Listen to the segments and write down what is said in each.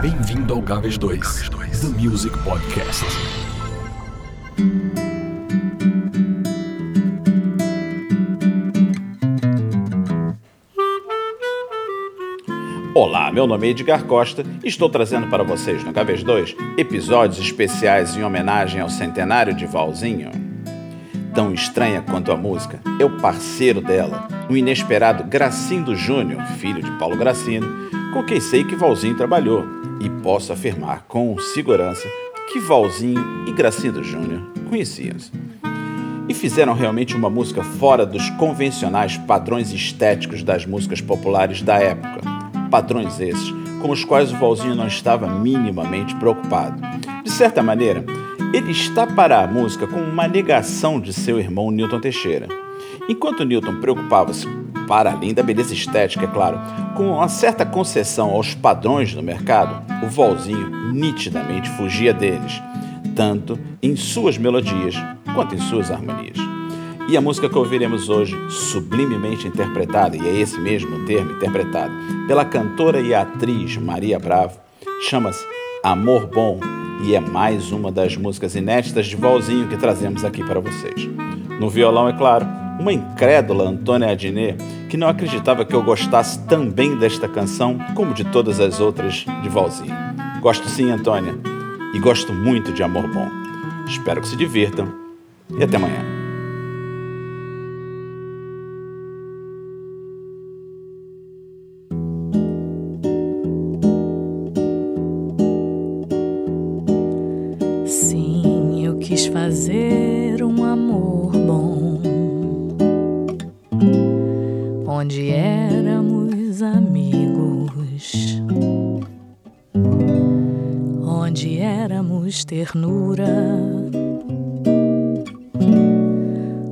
Bem-vindo ao Gaves 2, The Music Podcast. Olá, meu nome é Edgar Costa e estou trazendo para vocês no Gaves 2 episódios especiais em homenagem ao centenário de Valzinho. Tão estranha quanto a música é o parceiro dela, o inesperado Gracindo Júnior, filho de Paulo Gracino, com quem sei que Valzinho trabalhou e posso afirmar com segurança que Valzinho e Gracindo Júnior conheciam-se. E fizeram realmente uma música fora dos convencionais padrões estéticos das músicas populares da época. Padrões esses com os quais o Valzinho não estava minimamente preocupado. De certa maneira, ele está para a música como uma negação de seu irmão Newton Teixeira. Enquanto Newton preocupava-se, para além da beleza estética, é claro, com uma certa concessão aos padrões do mercado, o Volzinho nitidamente fugia deles, tanto em suas melodias quanto em suas harmonias. E a música que ouviremos hoje, sublimemente interpretada, e é esse mesmo termo interpretado, pela cantora e atriz Maria Bravo, chama-se Amor Bom e é mais uma das músicas inéditas de Volzinho que trazemos aqui para vocês. No violão, é claro, uma incrédula Antônia Adnet, que não acreditava que eu gostasse também desta canção como de todas as outras de Valzinho. Gosto sim, Antônia, e gosto muito de Amor Bom. Espero que se divirtam e até amanhã. Sim, eu quis fazer onde éramos amigos, onde éramos ternura,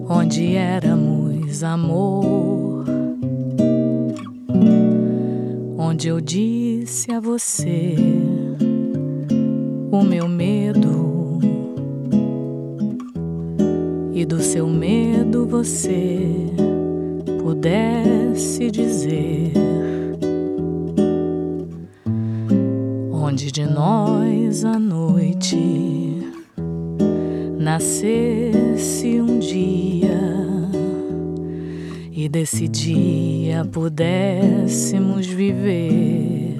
onde éramos amor, onde eu disse a você o meu medo. E do seu medo você pudesse dizer onde de nós a noite nascesse um dia e desse dia pudéssemos viver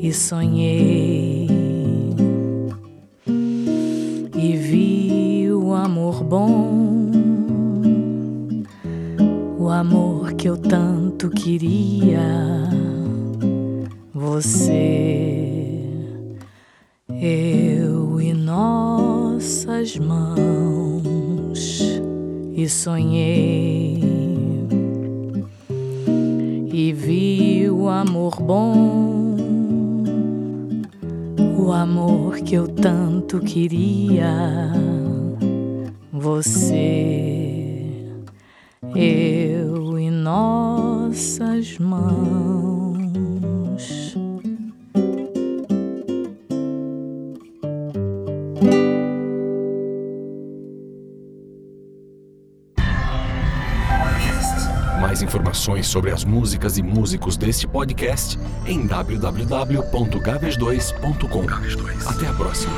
e sonhei e vi o amor bom, amor que eu tanto queria. Você, eu e nossas mãos, e sonhei e vi o amor bom o amor que eu tanto queria. Você, eu e nossas mãos. Mais informações sobre as músicas e músicos deste podcast em www.gaves2.com. Até a próxima.